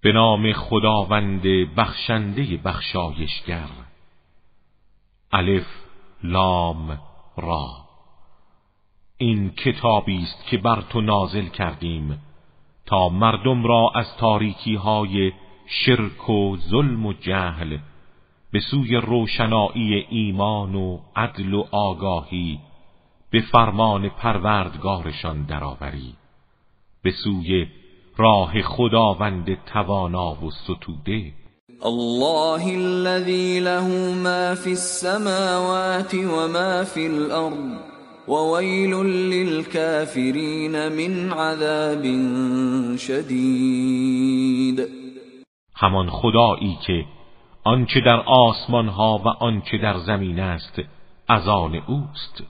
به نام خداوند بخشنده بخشایشگر. الف لام را. این کتابی است که بر تو نازل کردیم تا مردم را از تاریکی های شرک و ظلم و جهل به سوی روشنایی ایمان و عدل و آگاهی به فرمان پروردگارشان درآوری به سوی راه خداوند توانا و ستوده. الله الذي له ما في السماوات وما في الارض وويل للكافرين من عذاب شدید همان خدایی که آنچه در آسمان ها و آنچه در زمین است از آن اوست.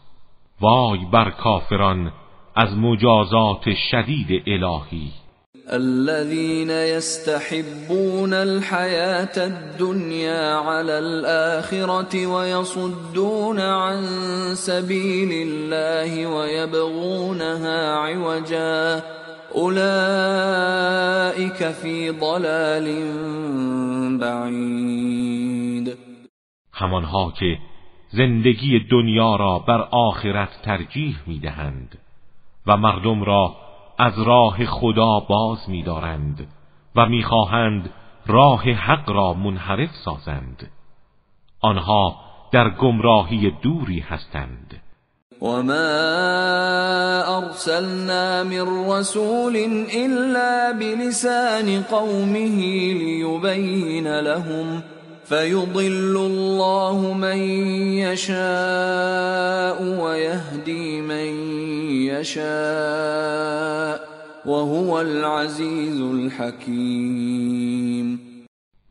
وای بر کافران از مجازات شدید الهی. الذين يستحبون الحياة الدنيا على الآخرة ويصدون عن سبيل الله ويبغونها عوجا. أولئك في ضلال بعید همانها که زندگی دنیا را بر آخرت ترجیح میدهند و مردم را از راه خدا باز می‌دارند و می‌خواهند راه حق را منحرف سازند. آنها در گمراهی دوری هستند. وما ارسلنا من رسول الا بلسان قومه ليبين لهم فيضل الله من يشاء ويهدي يشاء وهو العزيز الحكيم.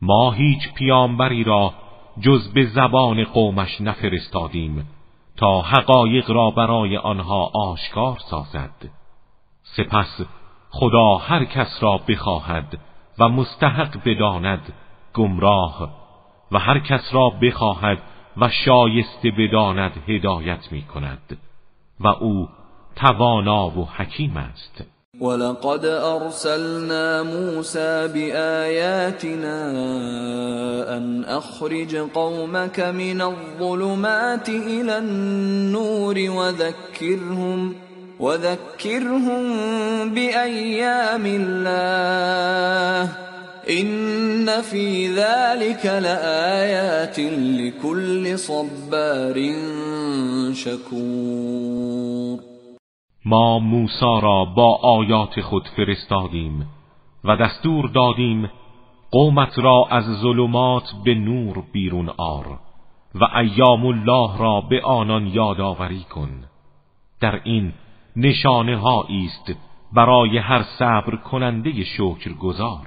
ما هیچ پیامبری را جز به زبان قومش نفرستادیم تا حقایق را برای آنها آشکار سازد. سپس خدا هر کس را بخواهد و مستحق بداند گمراه و هر کس را بخواهد و شایسته بداند هدایت می کند و او توانا و حکیم است. ولقد أرسلنا موسى بآياتنا أن أخرج قومك من الظلمات إلى النور وذكرهم وذكرهم بأيام الله. این فی ذلك لآیات لكل صبار شکور ما موسی را با آیات خود فرستادیم و دستور دادیم قومت را از ظلمات به نور بیرون آر و ایام الله را به آنان یادآوری کن. در این نشانه است برای هر صبر کننده شکر گذار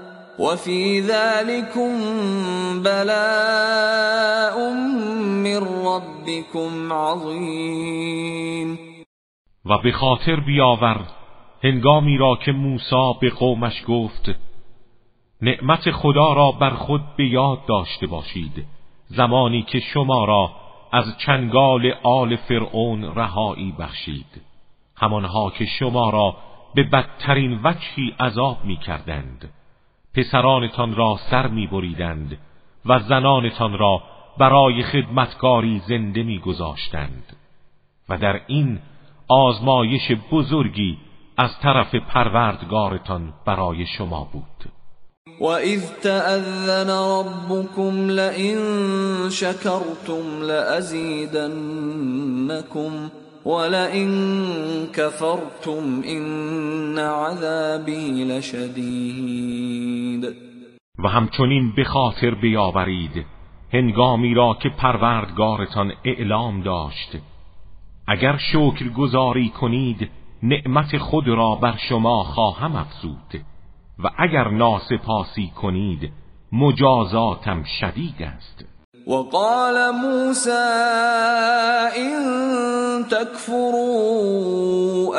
وفي ذلكم بلاء من ربكم عظیم و به خاطر بیاور هنگامی را که موسی به قومش گفت نعمت خدا را بر خود به یاد داشته باشید. زمانی که شما را از چنگال آل فرعون رهایی بخشید. همانها که شما را به بدترین وجهی عذاب می کردند پسرانتان را سر میبریدند و زنانتان را برای خدمتکاری زنده میگذاشتند. و در این آزمایش بزرگی از طرف پروردگارتان برای شما بود. وَإِذْ تَأَذَّنَ رَبُّكُمْ لَئِن شَكَرْتُمْ لَأَزِيدَنَّكُمْ وَلَئِن كَفَرْتُمْ إِنَّ عَذَابِي لَشَدِيدٌ. و همچنین به خاطر بیاورید هنگامی را که پروردگارتان اعلام داشت. اگر شکر گذاری کنید نعمت خود را بر شما خواهم افزود. و اگر ناسپاسی کنید مجازاتم شدید است. وقال موسى إن تكفروا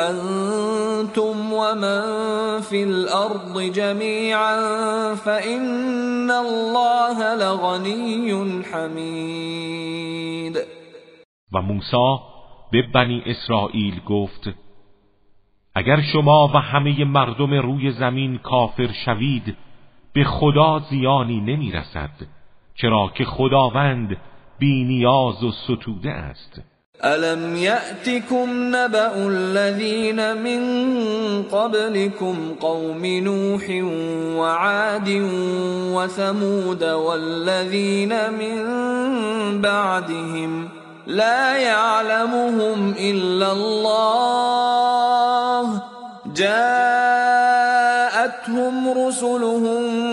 أنتم ومن في الأرض جميعا فإن الله لغني حمید و موسی به بنی اسرائیل گفت اگر شما و همه مردم روی زمین کافر شوید به خدا زیانی نمی رسد چرا که خداوند بینیاز و ستوده است. الم یأتکم نبأ الذین من قبلكم قوم نوح وعاد وثمود والذین من بعدهم لا يعلمهم الا الله جاءتهم رسلهم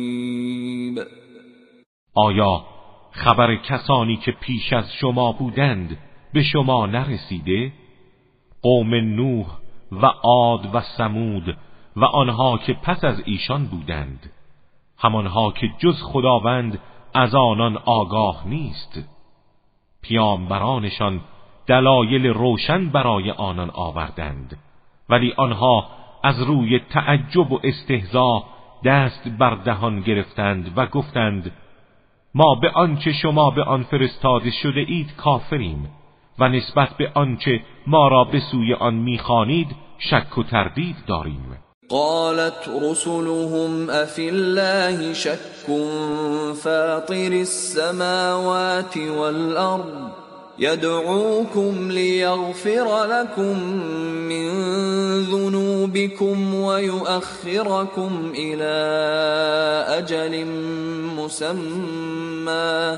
آیا خبر کسانی که پیش از شما بودند به شما نرسیده؟ قوم نوح و عاد و سمود و آنها که پس از ایشان بودند همانها که جز خداوند از آنان آگاه نیست. پیامبرانشان دلایل روشن برای آنان آوردند ولی آنها از روی تعجب و استهزا دست بر دهان گرفتند و گفتند ما به آنچه شما به آن فرستاده شده اید کافریم و نسبت به آنچه ما را به سوی آن می‌خوانید شک و تردید داریم. قالت رسلهم افی الله شك فاطر السماوات والارض يدعوكم ليغفر لكم من ذنوبكم ويؤخركم إلى أجل مسمى.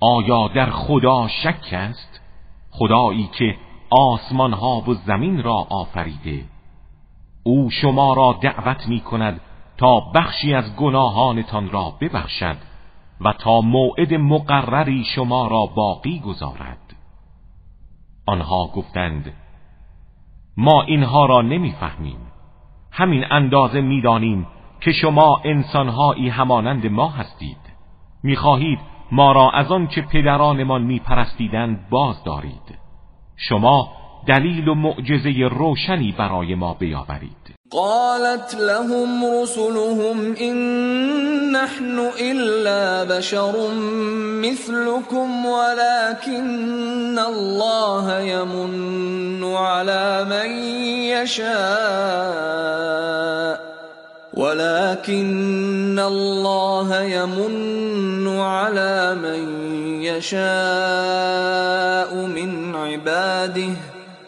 آیا در خدا شک است؟ خدایی که آسمان ها و زمین را آفریده. او شما را دعوت می کند تا بخشی از گناهانتان را ببخشد و تا موعد مقرری شما را باقی گذارد. آنها گفتند ما اینها را نمی‌فهمیم. همین اندازه می‌دانیم که شما انسانهایی همانند ما هستید. می‌خواهید ما را از آن پدرانمان میپرستیدند باز دارید شما دلیل و معجزه روشنی برای ما بیاورید. قالت لهم رسلهم إن نحن إلا بشر مثلكم ولكن الله يمن على من يشاء. ولكن الله يمن على من يشاء من عباده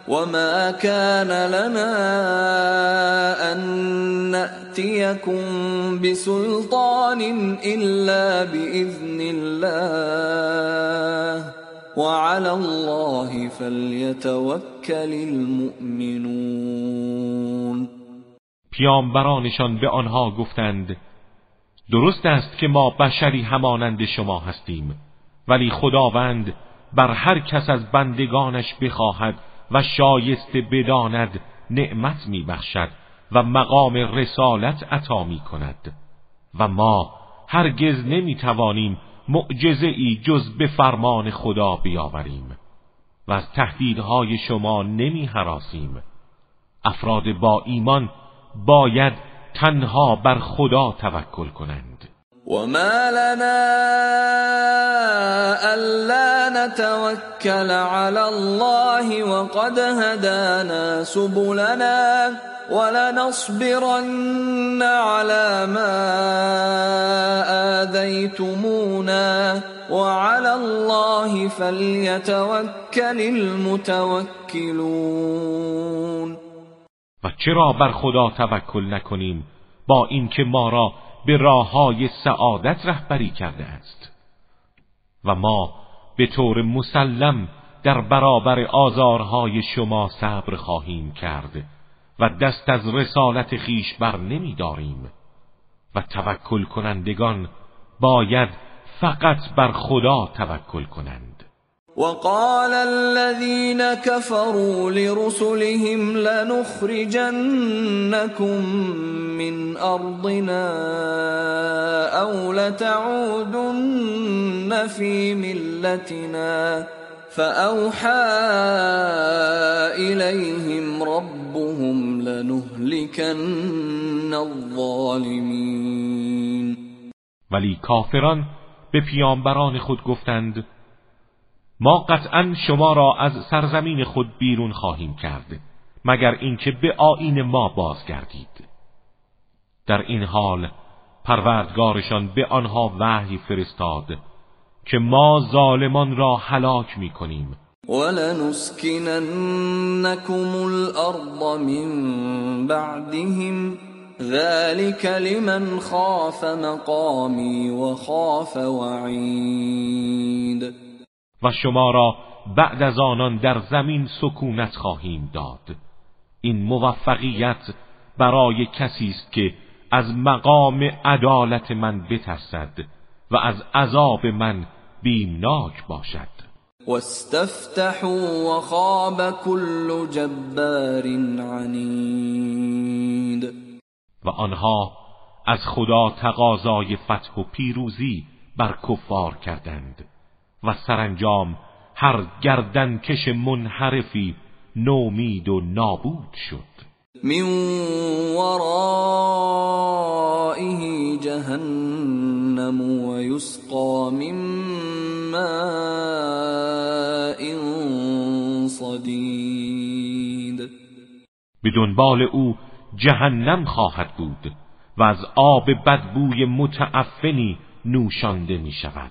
وما كان لنا أن نأتيكم بسلطان إلا بإذن الله وعلى الله فليتوكل المؤمنون پیامبرانشان به آنها گفتند درست است که ما بشری همانند شما هستیم ولی خداوند بر هر کس از بندگانش بخواهد و شایسته بداند نعمت میبخشد و مقام رسالت عطا می کند و ما هرگز نمی‌توانیم معجزه ای جز به فرمان خدا بیاوریم و از تهدیدهای شما نمی حراسیم افراد با ایمان باید تنها بر خدا توکل کنند. وما لنا ألا نتوكل على الله وقد هدانا سبلنا ولنصبرن على ما آذيتمونا وعلى الله فليتوكل المتوكلون و چرا بر خدا توکل نکنیم با اینکه ما را به راه های سعادت رهبری کرده است؟ و ما به طور مسلم در برابر آزارهای شما صبر خواهیم کرد و دست از رسالت خیش بر نمی داریم. و توکل کنندگان باید فقط بر خدا توکل کنند. وقال الذين كفروا لرسلهم لنخرجنكم من أرضنا أو لتعودن في ملتنا فأوحى إليهم ربهم لنهلكن الظالمين. ولی کافران به پیامبران خود گفتند ما قطعا شما را از سرزمین خود بیرون خواهیم کرد مگر اینکه به آین ما بازگردید. در این حال پروردگارشان به آنها وحی فرستاد که ما ظالمان را هلاک می کنیم ولنسکننکم الارض من بعدهم ذلك لمن خاف مقامی و خاف وعید. و شما را بعد از آنان در زمین سکونت خواهیم داد. این موفقیت برای کسی است که از مقام عدالت من بترسد و از عذاب من بیمناک باشد. واستفتحوا وخاب كل جبار عنید و آنها از خدا تقاضای فتح و پیروزی بر کفار کردند. و سرانجام هر گردنکش منحرفی نومید و نابود شد. من ورائه جهنم و یسقا من ماء صدید. به دنبال او جهنم خواهد بود و از آب بدبوی متعفنی نوشانده می شود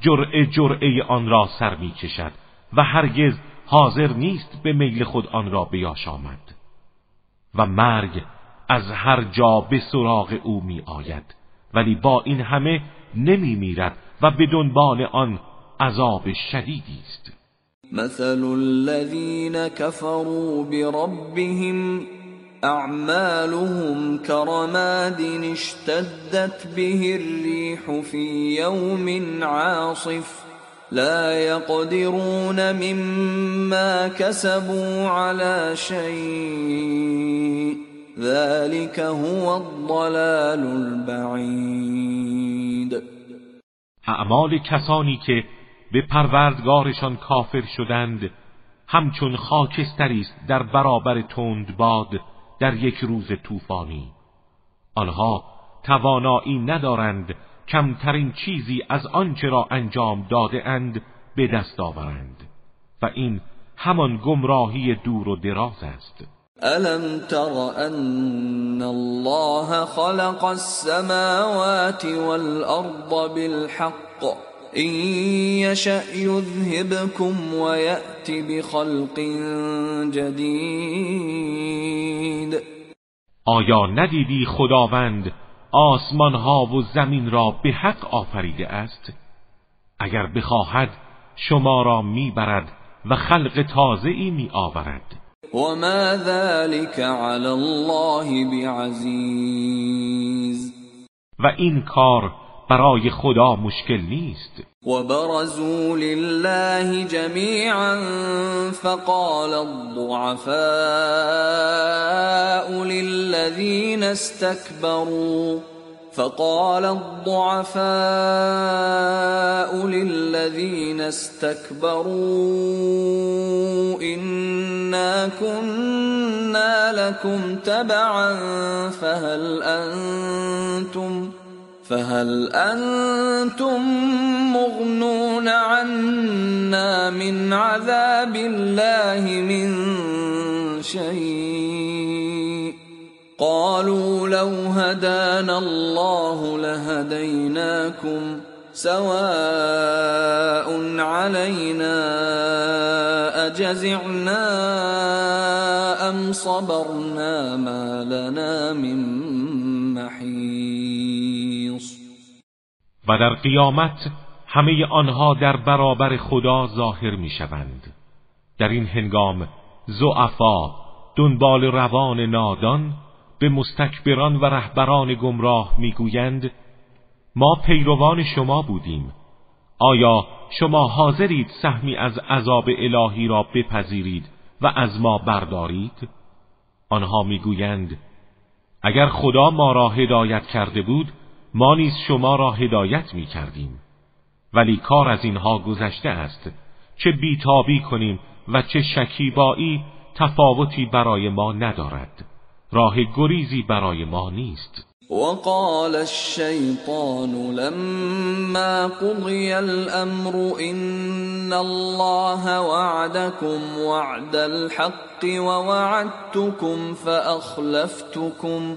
جرعه جرعه آن را سر می کشد و هرگز حاضر نیست به میل خود آن را بیاشامد. و مرگ از هر جا به سراغ او می آید ولی با این همه نمی میرد و به دنبال آن عذاب شدیدی است. مثل الذين كفروا بربهم أعمالهم كرماد اشتدت به الريح في يوم عاصف. لا يقدرون مما كسبوا على شيء. ذلك هو الضلال البعید اعمال کسانی که به پروردگارشان کافر شدند همچون خاکستری است در برابر تند باد در یک روز طوفانی. آنها توانایی ندارند کمترین چیزی از آنچه را انجام داده اند به دست آورند و این همان گمراهی دور و دراز است. الم تر ان الله خلق السماوات والارض بالحق؟ این یشأ یذهبکم و یأتی بخلق جدید آیا ندیدی خداوند آسمان ها و زمین را به حق آفریده است؟ اگر بخواهد شما را می‌برد و خلق تازه ای می آورد و ما ذلك علی الله بعزیز. و این کار برای خدا مشکل نیست. و برزوا لله جمیعا فقال الضعفاء للذین استكبروا فقال الضعفاء للذين استكبروا إنا كنا لكم تبعا فهل أنتم فهل أنتم مغنون عنا من عذاب الله من شيء؟ قالوا لو هدانا الله لهديناكم سواء علينا أجزعنا أم صبرنا ما لنا من و در قیامت همه آنها در برابر خدا ظاهر می شوند در این هنگام زعفا دنبال روان نادان به مستکبران و رهبران گمراه می‌گویند ما پیروان شما بودیم. آیا شما حاضرید سهمی از عذاب الهی را بپذیرید و از ما بردارید؟ آنها می‌گویند اگر خدا ما را هدایت کرده بود ما نیز شما را هدایت می کردیم. ولی کار از اینها گذشته است. چه بیتابی کنیم و چه شکیبایی تفاوتی برای ما ندارد. راه گریزی برای ما نیست. وقال الشيطان لما قضي الامر ان الله وعدكم وعد الحق ووعدتكم فاخلفتكم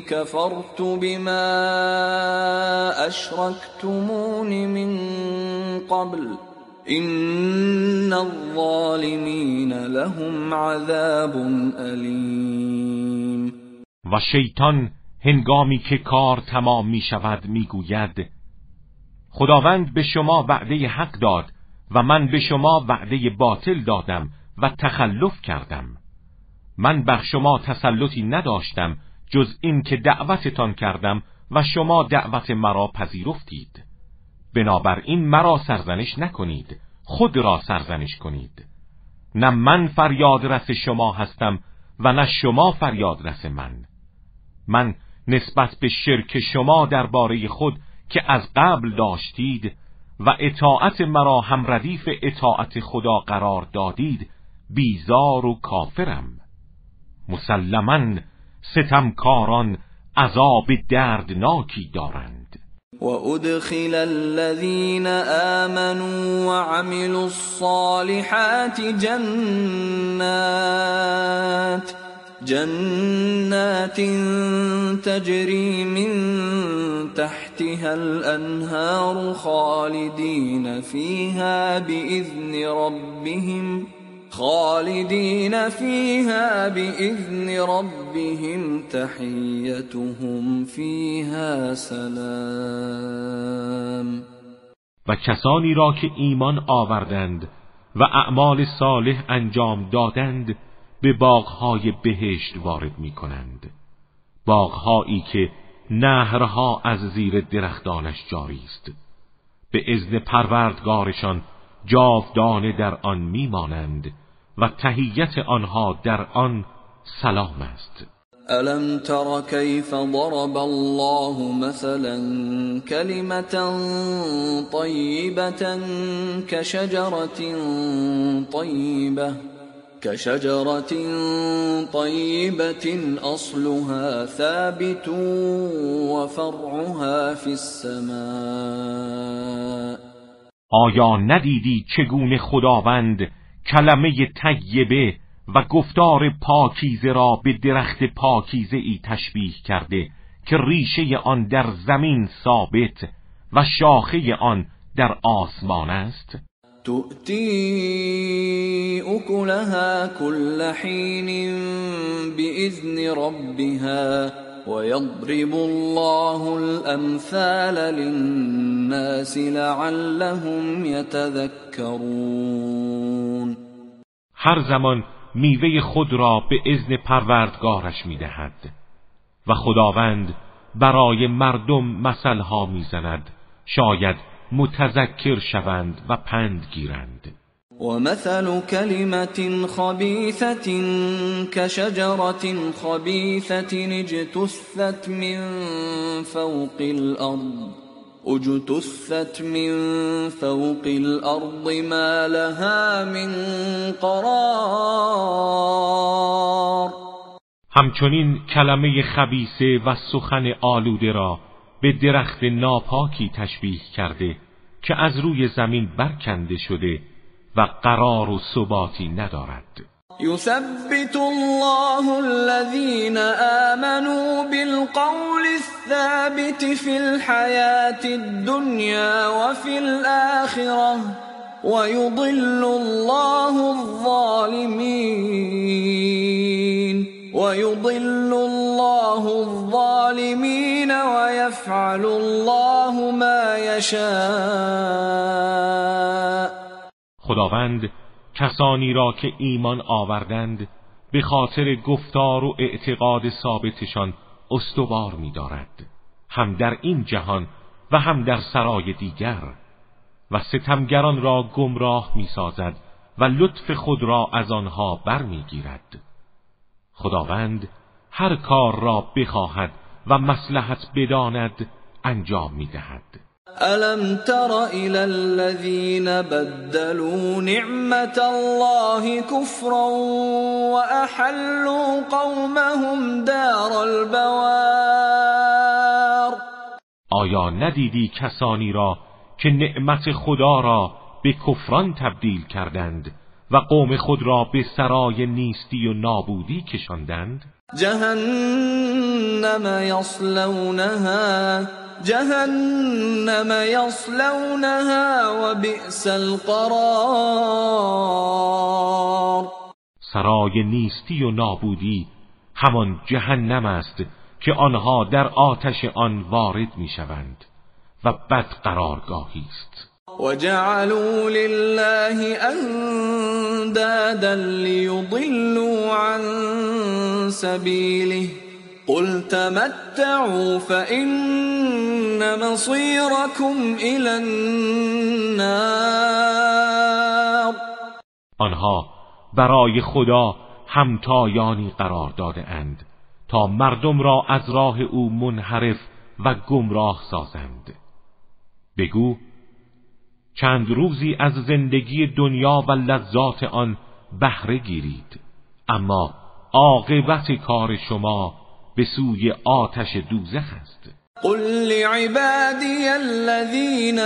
كفرت بما من قبل. این الظالمین لهم عذاب و شیطان هنگامی که کار تمام می شود می گوید خداوند به شما وعده حق داد و من به شما وعده باطل دادم و تخلف کردم. من بر شما تسلطی نداشتم جز این که دعوتتان کردم و شما دعوت مرا پذیرفتید. بنابراین مرا سرزنش نکنید خود را سرزنش کنید. نه من فریاد رس شما هستم و نه شما فریاد رس من. من نسبت به شرک شما درباره خود که از قبل داشتید و اطاعت مرا هم ردیف اطاعت خدا قرار دادید بیزار و کافرم. مسلما ستمکاران عذاب دردناکی دارند. وأدخل الذين آمنوا وعملوا الصالحات جنات جنات تجري من تحتها الأنهار خالدين فيها بإذن ربهم. خالدين فيها بإذن ربهم تحيتهم فيها سلام. و کسانی را که ایمان آوردند و اعمال صالح انجام دادند به باغهای بهشت وارد می کنند باغهایی که نهرها از زیر درختانش جاری است. به اذن پروردگارشان جاودانه در آن میمانند. و تهیت آنها در آن سلام است. ألم تر كيف ضرب الله مثلا كلمة طيبة كشجرة طيبة كشجرة طيبة أصلها ثابت وفرعها في السماء. آیا ندیدی چگونه خداوند کلمه طیبه و گفتار پاکیزه را به درخت پاکیزه ای تشبیه کرده که ریشه آن در زمین ثابت و شاخه آن در آسمان است. تؤتی اکلها كل حین بإذن ربها ويضرب الله الامثال للناس لعلهم يتذكرون. هر زمان میوه خود را به اذن پروردگارش می‌دهد و خداوند برای مردم مثلها می‌زند شاید متذکر شوند و پند گیرند. ومثل كلمة خبيثة كشجرة خبيثة اجتثت من فوق الأرض اجتثت من فوق الارض ما لها من قرار. همچنین کلمه خبیسه و سخن آلوده را به درخت ناپاکی تشبیه کرده که از روی زمین برکنده شده. و قرار و ثباتی ندارد. يثبت الله الذين آمنوا بالقول الثابت في الحياة الدنيا وفي الآخرة ويضل الله الظالمين ويضل الله الظالمين ويفعل الله ما يشاء. خداوند کسانی را که ایمان آوردند به خاطر گفتار و اعتقاد ثابتشان استوار می‌دارد. هم در این جهان و هم در سرای دیگر. و ستمگران را گمراه می‌سازد و لطف خود را از آنها برمیگیرد. خداوند هر کار را بخواهد و مسلحت بداند انجام می‌دهد. الم تر الى الذين بدلوا نعمت الله كفرا واحلوا قومهم دار البوار؟ آیا ندیدی کسانی را که نعمت خدا را به کفران تبدیل کردند و قوم خود را به سرای نیستی و نابودی کشاندند؟ جهنم یصلونها جهنم یصلونها و بئس القرار. سرای نیستی و نابودی همان جهنم است که آنها در آتش آن وارد می‌شوند و بد قرارگاهی است. وجعلوا لله اندادا ليضلوا عن سبيله. قل تمتعوا فإن مصيركم إلى النار. آنها برای خدا همتایانی قرار داده اند تا مردم را از راه او منحرف و گمراه سازند. بگو چند روزی از زندگی دنیا و لذات آن بهره گیرید. اما عاقبت کار شما به سوی آتش دوزخ است. قل لعبادي الذين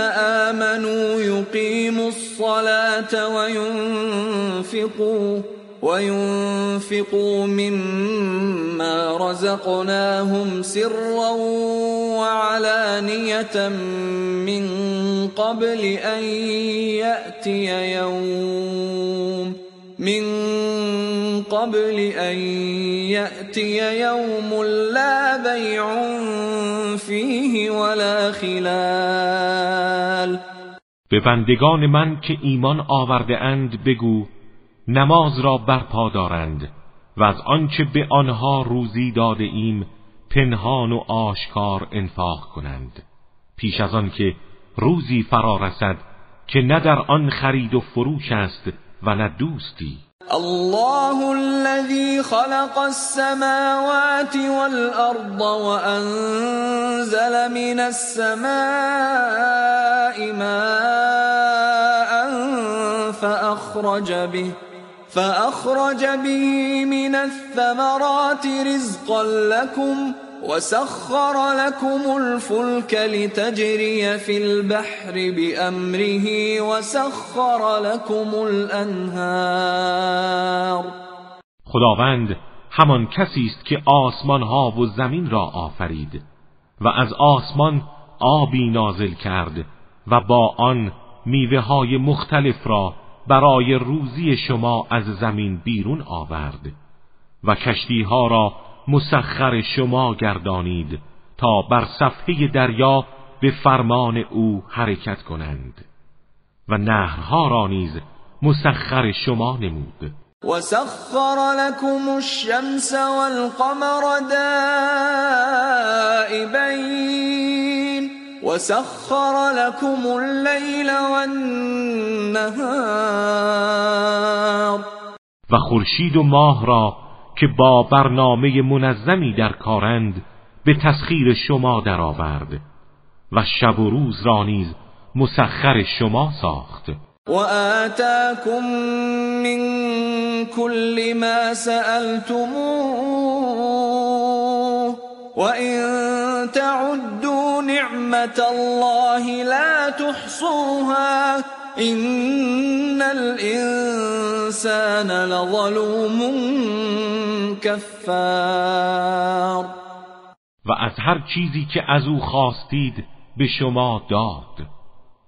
آمنوا يقيموا الصلاة وينفقوا وينفقوا مما رزقناهم سرا وعلانية من قبل أن يأتي يوم من قبل أن يأتي يوم لا بيع فيه ولا خلال. به بندگان من که ایمان آورده اند بگو نماز را برپا دارند و از آنچه به آنها روزی داده ایم پنهان و آشکار انفاق کنند. پیش از آن که روزی فرا رسد که نه در آن خرید و فروش است و نه دوستی. الله الذي خلق السماوات والأرض وأنزل من السماء ماء فأخرج به فأخرج به من الثمرات رزقا لكم وسخر لكم الفلك لتجري في البحر بأمره وسخر لكم الأنهار. خداوند همان کسی است که آسمان ها و زمین را آفرید و از آسمان آبی نازل کرد و با آن میوه های مختلف را برای روزی شما از زمین بیرون آورد و کشتی ها را مسخر شما گردانید تا بر صفحه دریا به فرمان او حرکت کنند و نهرها را نیز مسخر شما نمود. وسخر لكم الشمس والقمر دائبين. وسخر لكم الليل والنهار و خورشید و ماه را که با برنامه منظمی در کارند به تسخیر شما درآورد و شب و روز را نیز مسخر شما ساخت. و آتاکم من كل ما سألتموه و این تعدوا نعمت الله لا تحصوها این الانسان لظلوم کفار و از هر چیزی که از او خواستید به شما داد.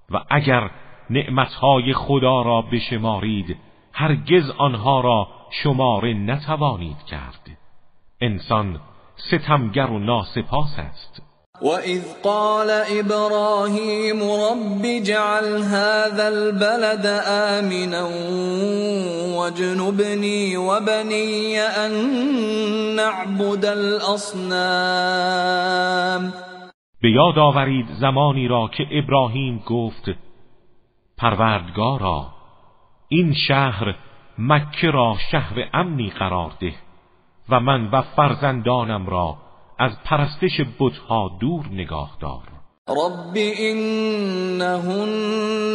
و اگر نعمتهای خدا را بشمارید هرگز آنها را شماره نتوانید کرد. انسان ستمگر و ناسپاس است. وَإِذْ قَالَ إِبْرَاهِيمُ رَبِّ اجْعَلْ هَذَا الْبَلَدَ آمِنًا وَاجْنُبْنِي وَبَنِيَّ أَن نَّعْبُدَ الْأَصْنَامَ. به یاد آورید زمانی را که ابراهیم گفت پروردگارا این شهر مکه را شهر امنی قرار ده و من و فرزندانم را از پرستش بتها دور نگاه دار. رب انهن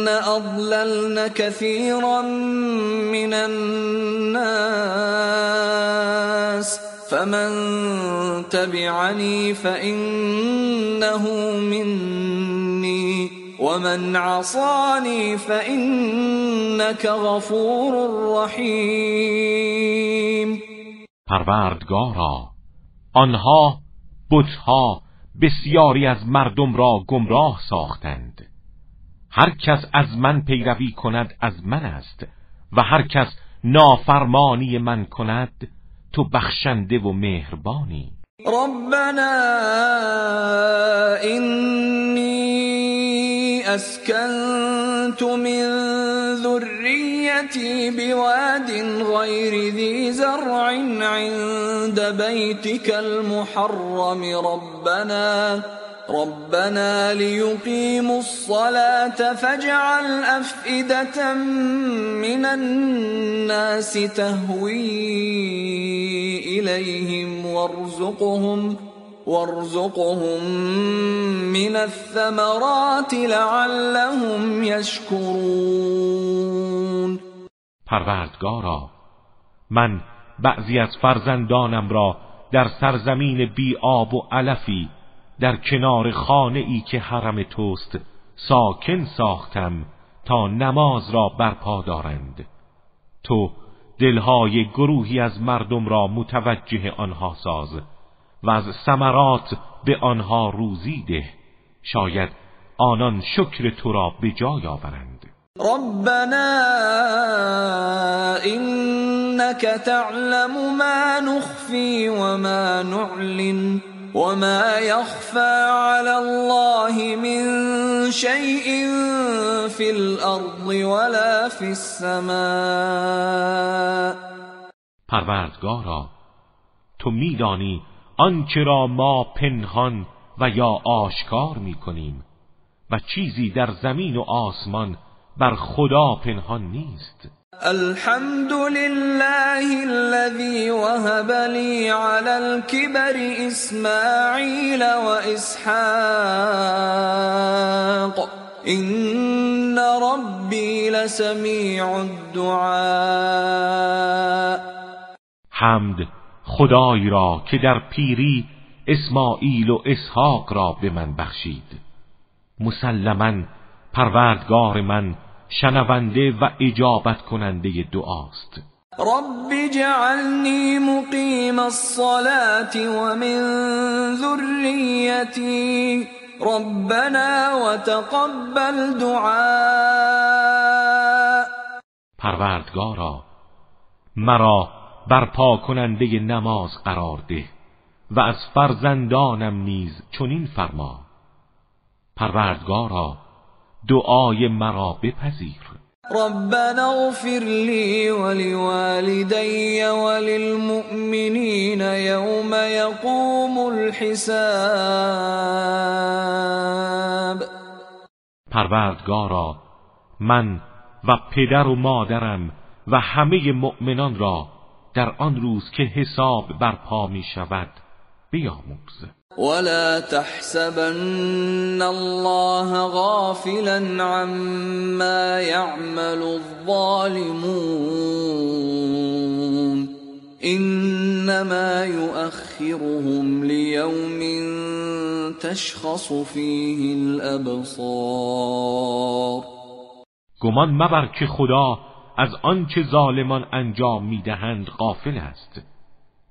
اضللن كثيرا من الناس فمن تبعني فانه مني ومن عصاني فانك غفور رحیم پروردگارا آنها بتها بسیاری از مردم را گمراه ساختند. هر کس از من پیروی کند از من است و هر کس نافرمانی من کند تو بخشنده و مهربانی. ربنا انی اسکنت من ذریتی بواد غیر ذی زرع عند بیتك المحرم. ربنا ربنا ليقيموا الصلاة فاجعل أفئدة من الناس تهوي إليهم وارزقهم وارزقهم من الثمرات لعلهم يشكرون. پروردگارا من بعضی از فرزندانم را در سرزمین بی آب و علفی در کنار خانه ای که حرم توست ساکن ساختم تا نماز را برپا دارند. تو دلهای گروهی از مردم را متوجه آنها ساز و از ثمرات به آنها روزی ده. شاید آنان شکر تو را به جای آورند. ربنا انك تعلم ما نخفي وما نعلن وما يخفى على الله من شيء في الارض ولا في السماء. پروردگارا تو میدانی آنچه را ما پنهان و یا آشکار می‌کنیم و چیزی در زمین و آسمان بر خدا پنهان نیست. الحمد لله الذي وهب لي على الكبر اسماعيل واسحاق ان ربي لسميع الدعاء. حمد خدای را که در پیری اسماعیل و اسحاق را به من بخشید. مسلما پروردگار من شنونده و اجابت کننده دعاست. رب جعلنی مقیم الصلاة ومن ذریتی ربنا وتقبل دعاء. پروردگارا مرا برپا کننده نماز قرار ده و از فرزندانم نیز چنین فرما. پروردگارا دعای مرا بپذیر. ربنا اغفر لي ولوالدي وللمؤمنين يوم يقوم الحساب. پروردگارا من و پدر و مادرم و همه مؤمنان را در آن روز که حساب برپا می شود بیاموز. ولا تحسبن الله غافلا عما يعمل الظالمون انما يؤخرهم ليوم تشخص فيه الابصار گمان مبر که خدا از آنچه ظالمان انجام میدهند غافل است.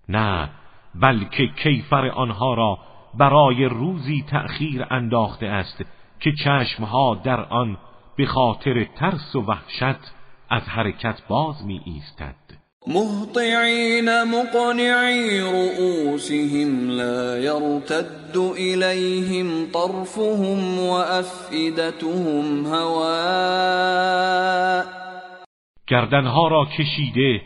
نه بلکه کیفر آنها را برای روزی تأخیر انداخته است که چشمها در آن به خاطر ترس و وحشت از حرکت باز می ایستد. مهطعین مقنعی رؤوسهم لا يرتد إليهم طرفهم وأفئدتهم هواء گردنها را کشیده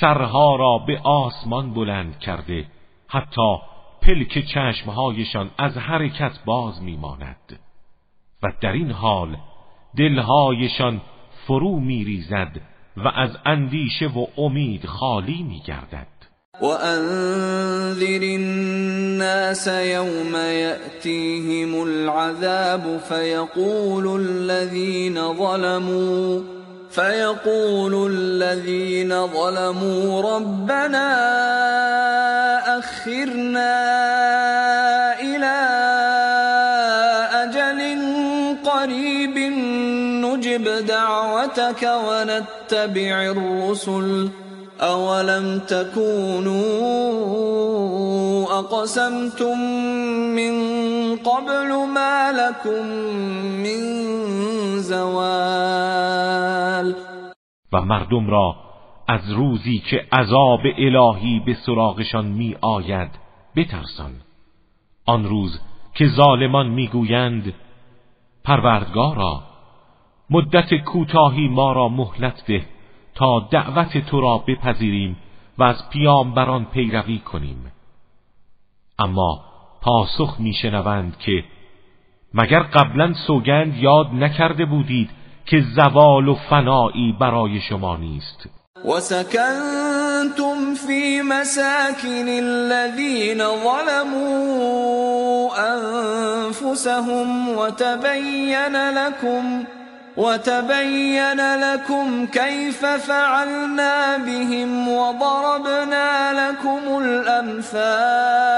سرها را به آسمان بلند کرده حتی پلک چشمهایشان از حرکت باز میماند. و در این حال دلهایشان فرو میریزد و از اندیشه و امید خالی میگردد. وأنذر الناس يوم يأتيهم العذاب فيقول الذين ظلموا فيقول الذين ظلموا ربنا أخرنا إلى أجل قريب نجب دعوتك ونتبع الرسل أولم تكونوا أقسمتم من قبل ما لكم من زوال و مردم را از روزی که عذاب الهی به سراغشان می آید بترسان. آن روز که ظالمان می‌گویند پروردگارا مدت کوتاهی ما را مهلت ده. تا دعوت تو را بپذیریم و از پیامبران پیروی کنیم. اما پاسخ میشنوند که مگر قبلا سوگند یاد نکرده بودید که زوال و فنایی برای شما نیست؟ وسكنتم في مساكن الذين ظلموا أنفسهم وتبين لكم وتبين لكم كيف فعلنا بهم وضربنا لكم الأمثال.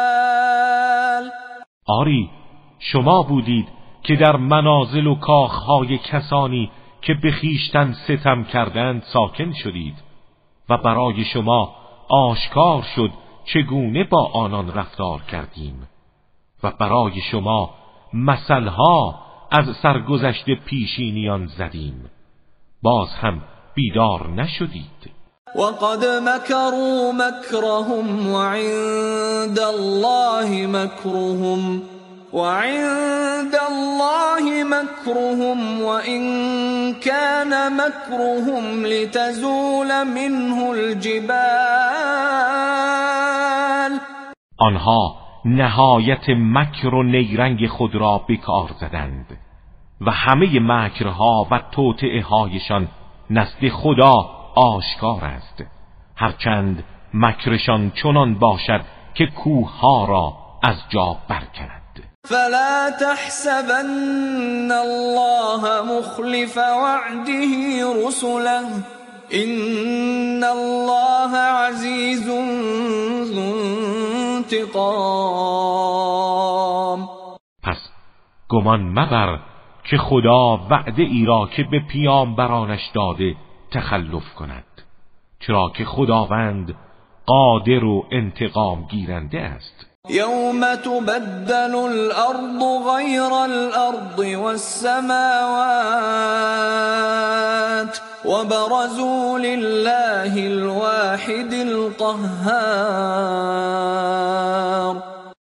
آری شما بودید که در منازل و کاخهای کسانی که به خیشتن ستم کردند ساکن شدید و برای شما آشکار شد چگونه با آنان رفتار کردیم و برای شما مثلها از سرگذشت پیشینیان زدیم. باز هم بیدار نشدید. وقد مكروا مكرهم وعند الله مكرهم وعند الله مكرهم وإن كان مكرهم لتزول منه الجبال. آنها نهایت مکر و نیرنگ خود را بکار زدند. و همه مکرها و توطعه هایشان نزد خدا آشکار است. هرچند مکرشان چنان باشد که کوه ها را از جا برکند. فلا تحسبن الله مخلف وعده رسله. ان الله عزیز ذو انتقام. پس گمان مبر که خدا وعده ای را که به پیامبرانش داده تخلف کند. چرا که خداوند قادر و انتقام گیرنده است. یوم تبدل الارض غیر الارض والسماوات وبرزوا لله الواحد القهار.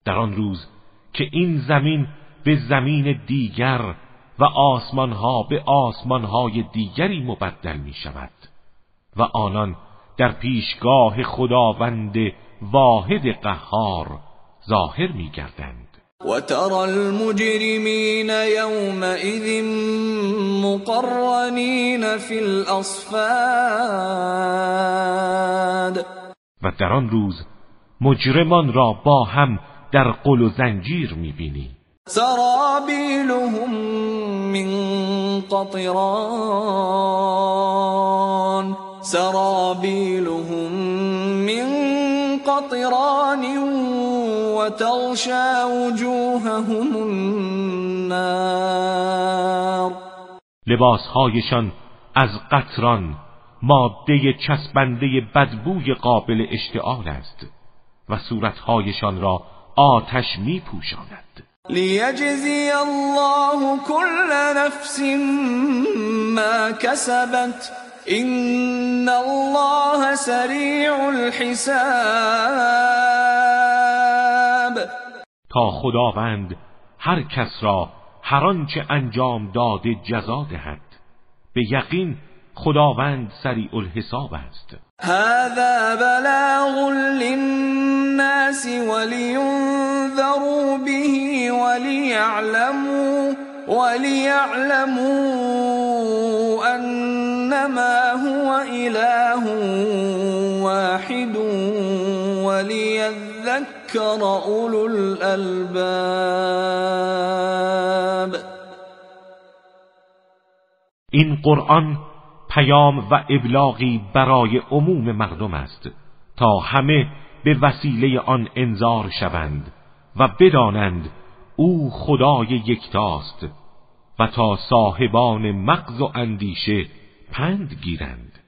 در آن روز که این زمین به زمین دیگر و آسمانها به آسمانهای دیگری مبدل می شود و آنان در پیشگاه خداوند واحد قهار ظاهر می گردند و ترى المجرمین یومئذ مقرنین فی الاصفاد و در آن روز مجرمان را با هم در قل و زنجیر می‌بینی. سرابیلهم من قطران. سرابیلهم من قطران وتغشى وجوههم النار. لباسهایشان از قطران ماده چسبنده بدبوی قابل اشتعال است و صورتهایشان را آتش می پوشاند لیجزی الله كل نفس ما کسبت این الله سریع الحساب. تا خداوند هر کس را هر آنچه انجام داده جزا دهد. به یقین خداوند سریع الحساب است. هذا بلاغ للناس ولينذروا به وليعلموا وليعلموا أنما هو إله واحد وليذكر أولو الألباب. این قرآن پیام و ابلاغی برای عموم مردم است تا همه به وسیله آن انذار شوند و بدانند او خدای یکتاست و تا صاحبان مغز و اندیشه پند گیرند.